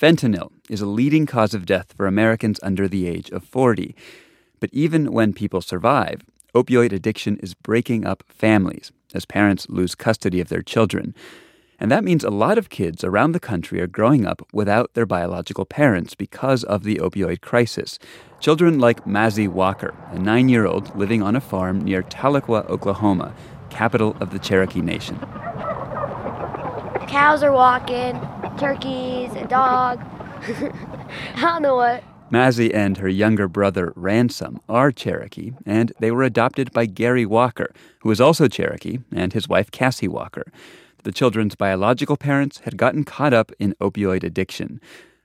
Fentanyl is a leading cause of death for Americans under the age of 40. But even when people survive, opioid addiction is breaking up families as parents lose custody of their children. And that means a lot of kids around the country are growing up without their biological parents because of the opioid crisis. Children like Mazzy Walker, a nine year old living on a farm near Tahlequah, Oklahoma, capital of the Cherokee Nation. Cows are walking, turkeys, a dog. I don't know what. Mazzy and her younger brother Ransom are Cherokee, and they were adopted by Gary Walker, who is also Cherokee, and his wife Cassie Walker. The children's biological parents had gotten caught up in opioid addiction.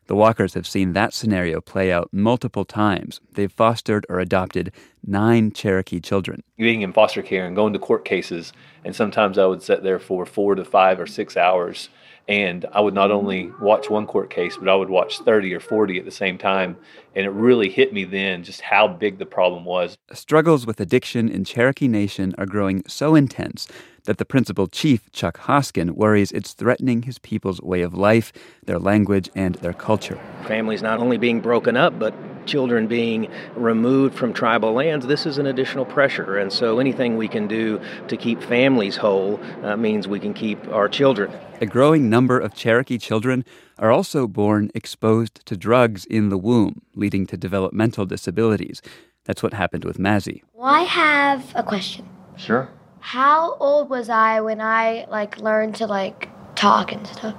The Walkers have seen that scenario play out multiple times. They've fostered or adopted nine Cherokee children. Being in foster care and going to court cases, and sometimes I would sit there for four to five or six hours and I would not only watch one court case, but I would watch 30 or 40 at the same time. And it really hit me then just how big the problem was. Struggles with addiction in Cherokee Nation are growing so intense that the principal chief, Chuck Hoskin, worries it's threatening his people's way of life, their language, and their culture. Families not only being broken up, but children being removed from tribal lands, this is an additional pressure. And so anything we can do to keep families whole uh, means we can keep our children. A growing number of Cherokee children are also born exposed to drugs in the womb, leading to developmental disabilities. That's what happened with Mazzy. Well, I have a question. Sure. How old was I when I like learned to like talk and stuff?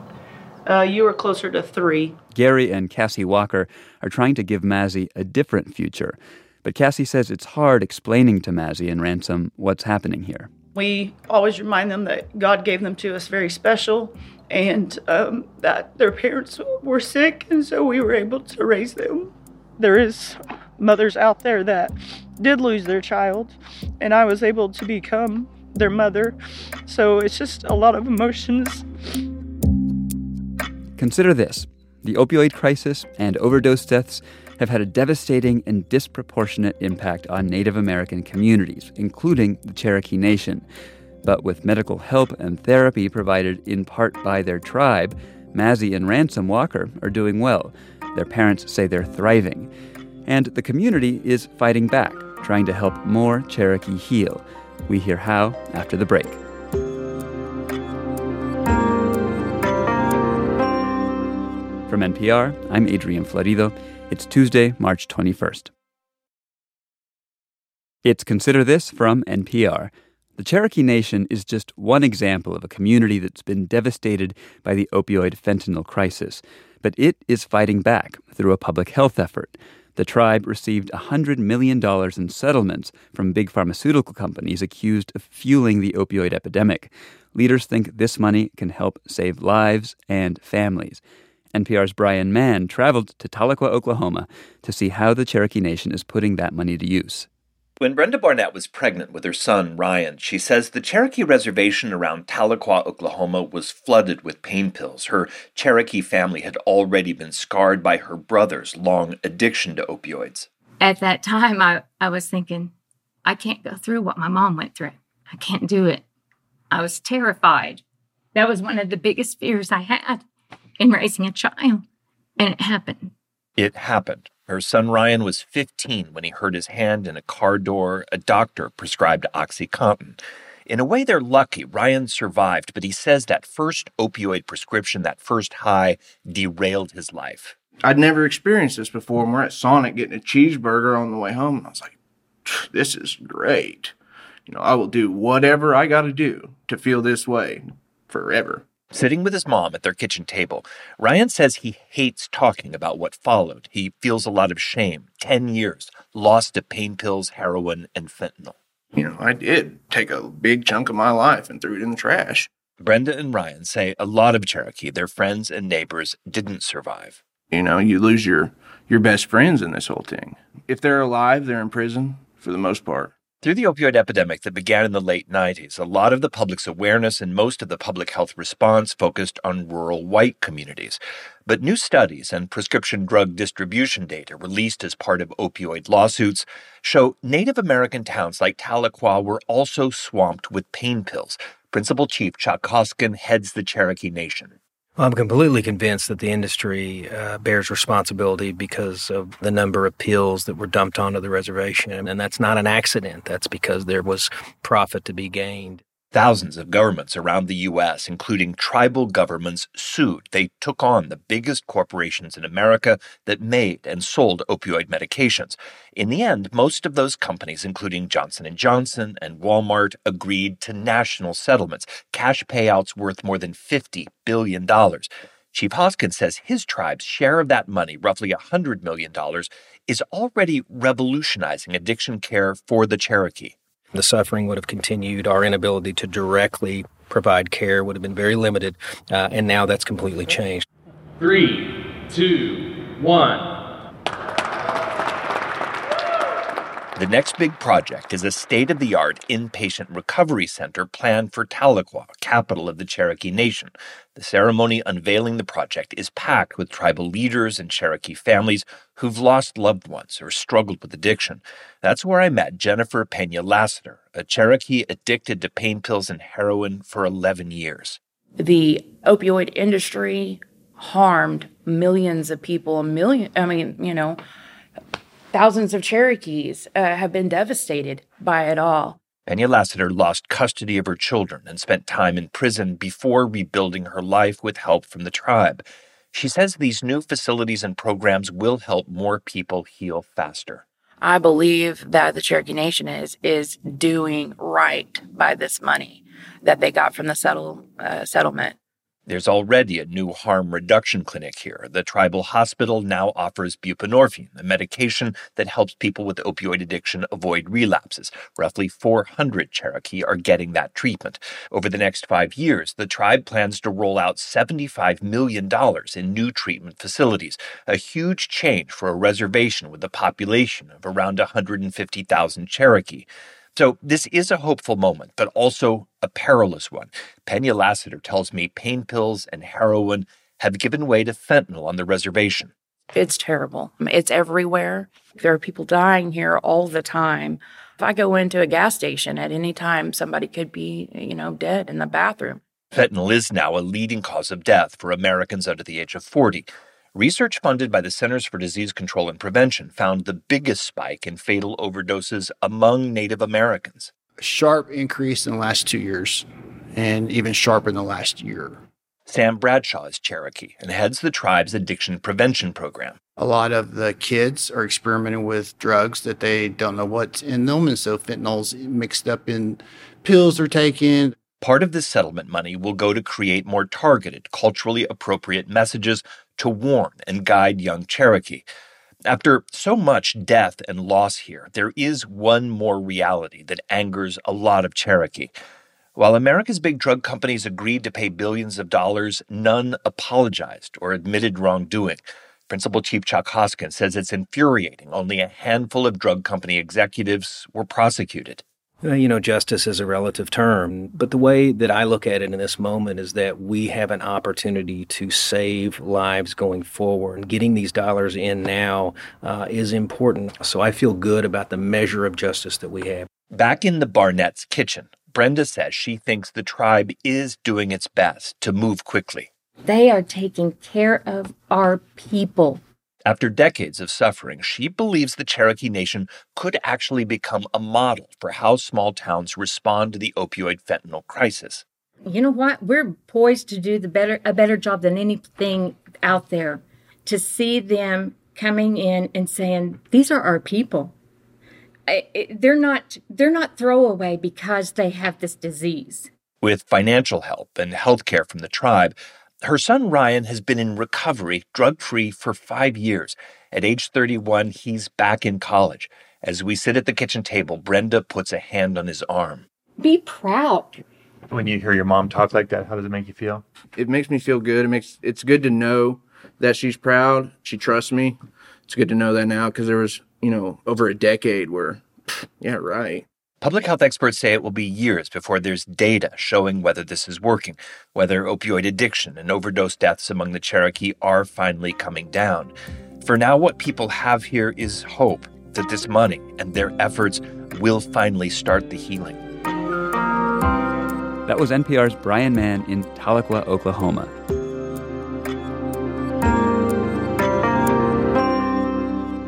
Uh, you were closer to three. Gary and Cassie Walker are trying to give Mazzy a different future. But Cassie says it's hard explaining to Mazzy and Ransom what's happening here. We always remind them that God gave them to us very special and um, that their parents were sick, and so we were able to raise them. There is mothers out there that did lose their child, and I was able to become their mother. So it's just a lot of emotions. Consider this the opioid crisis and overdose deaths have had a devastating and disproportionate impact on Native American communities, including the Cherokee Nation. But with medical help and therapy provided in part by their tribe, Mazzy and Ransom Walker are doing well. Their parents say they're thriving. And the community is fighting back, trying to help more Cherokee heal. We hear how after the break. From NPR, I'm Adrian Florido. It's Tuesday, March 21st. It's Consider This from NPR. The Cherokee Nation is just one example of a community that's been devastated by the opioid fentanyl crisis, but it is fighting back through a public health effort. The tribe received $100 million in settlements from big pharmaceutical companies accused of fueling the opioid epidemic. Leaders think this money can help save lives and families. NPR's Brian Mann traveled to Tahlequah, Oklahoma to see how the Cherokee Nation is putting that money to use. When Brenda Barnett was pregnant with her son, Ryan, she says the Cherokee reservation around Tahlequah, Oklahoma was flooded with pain pills. Her Cherokee family had already been scarred by her brother's long addiction to opioids. At that time, I, I was thinking, I can't go through what my mom went through. I can't do it. I was terrified. That was one of the biggest fears I had in raising a child. And it happened. It happened. Her son Ryan was 15 when he hurt his hand in a car door. A doctor prescribed Oxycontin. In a way, they're lucky. Ryan survived, but he says that first opioid prescription, that first high, derailed his life. I'd never experienced this before. And we're at Sonic getting a cheeseburger on the way home, and I was like, this is great. You know, I will do whatever I got to do to feel this way forever. Sitting with his mom at their kitchen table, Ryan says he hates talking about what followed. He feels a lot of shame. 10 years, lost to pain pills, heroin, and fentanyl. You know, I did take a big chunk of my life and threw it in the trash. Brenda and Ryan say a lot of Cherokee, their friends and neighbors, didn't survive. You know, you lose your, your best friends in this whole thing. If they're alive, they're in prison for the most part. Through the opioid epidemic that began in the late 90s, a lot of the public's awareness and most of the public health response focused on rural white communities. But new studies and prescription drug distribution data released as part of opioid lawsuits show Native American towns like Tahlequah were also swamped with pain pills. Principal Chief Chuck Hoskin heads the Cherokee Nation. I'm completely convinced that the industry uh, bears responsibility because of the number of pills that were dumped onto the reservation. And that's not an accident. That's because there was profit to be gained. Thousands of governments around the U.S., including tribal governments, sued. They took on the biggest corporations in America that made and sold opioid medications. In the end, most of those companies, including Johnson & Johnson and Walmart, agreed to national settlements, cash payouts worth more than $50 billion. Chief Hoskins says his tribe's share of that money, roughly $100 million, is already revolutionizing addiction care for the Cherokee. The suffering would have continued. Our inability to directly provide care would have been very limited, uh, and now that's completely changed. Three, two, one. The next big project is a state of the art inpatient recovery center planned for Tahlequah, capital of the Cherokee Nation. The ceremony unveiling the project is packed with tribal leaders and Cherokee families who've lost loved ones or struggled with addiction. That's where I met Jennifer Pena Lassiter, a Cherokee addicted to pain pills and heroin for 11 years. The opioid industry harmed millions of people, a million, I mean, you know, Thousands of Cherokees uh, have been devastated by it all. Pena Lassiter lost custody of her children and spent time in prison before rebuilding her life with help from the tribe. She says these new facilities and programs will help more people heal faster. I believe that the Cherokee Nation is is doing right by this money that they got from the settle uh, settlement. There's already a new harm reduction clinic here. The tribal hospital now offers buprenorphine, a medication that helps people with opioid addiction avoid relapses. Roughly 400 Cherokee are getting that treatment. Over the next five years, the tribe plans to roll out $75 million in new treatment facilities, a huge change for a reservation with a population of around 150,000 Cherokee. So this is a hopeful moment, but also a perilous one. Pena Lassiter tells me pain pills and heroin have given way to fentanyl on the reservation. It's terrible. It's everywhere. There are people dying here all the time. If I go into a gas station at any time, somebody could be, you know, dead in the bathroom. Fentanyl is now a leading cause of death for Americans under the age of 40. Research funded by the Centers for Disease Control and Prevention found the biggest spike in fatal overdoses among Native Americans. A sharp increase in the last two years, and even sharper in the last year. Sam Bradshaw is Cherokee and heads the tribe's addiction prevention program. A lot of the kids are experimenting with drugs that they don't know what's in them, and so fentanyl's mixed up in pills they're taking. Part of this settlement money will go to create more targeted, culturally appropriate messages to warn and guide young Cherokee. After so much death and loss here, there is one more reality that angers a lot of Cherokee. While America's big drug companies agreed to pay billions of dollars, none apologized or admitted wrongdoing. Principal Chief Chuck Hoskins says it's infuriating only a handful of drug company executives were prosecuted. Well, you know, justice is a relative term, but the way that I look at it in this moment is that we have an opportunity to save lives going forward. And getting these dollars in now uh, is important. So I feel good about the measure of justice that we have. Back in the Barnett's kitchen, Brenda says she thinks the tribe is doing its best to move quickly. They are taking care of our people. After decades of suffering, she believes the Cherokee Nation could actually become a model for how small towns respond to the opioid fentanyl crisis. You know what? We're poised to do the better a better job than anything out there. To see them coming in and saying, "These are our people." they're not they're not throwaway because they have this disease. With financial help and health care from the tribe, her son Ryan has been in recovery, drug free, for five years. At age 31, he's back in college. As we sit at the kitchen table, Brenda puts a hand on his arm. Be proud. When you hear your mom talk like that, how does it make you feel? It makes me feel good. It makes it's good to know that she's proud. She trusts me. It's good to know that now because there was, you know, over a decade where, yeah, right. Public health experts say it will be years before there's data showing whether this is working, whether opioid addiction and overdose deaths among the Cherokee are finally coming down. For now, what people have here is hope that this money and their efforts will finally start the healing. That was NPR's Brian Mann in Tahlequah, Oklahoma.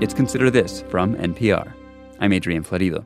It's Consider This from NPR. I'm Adrian Florido.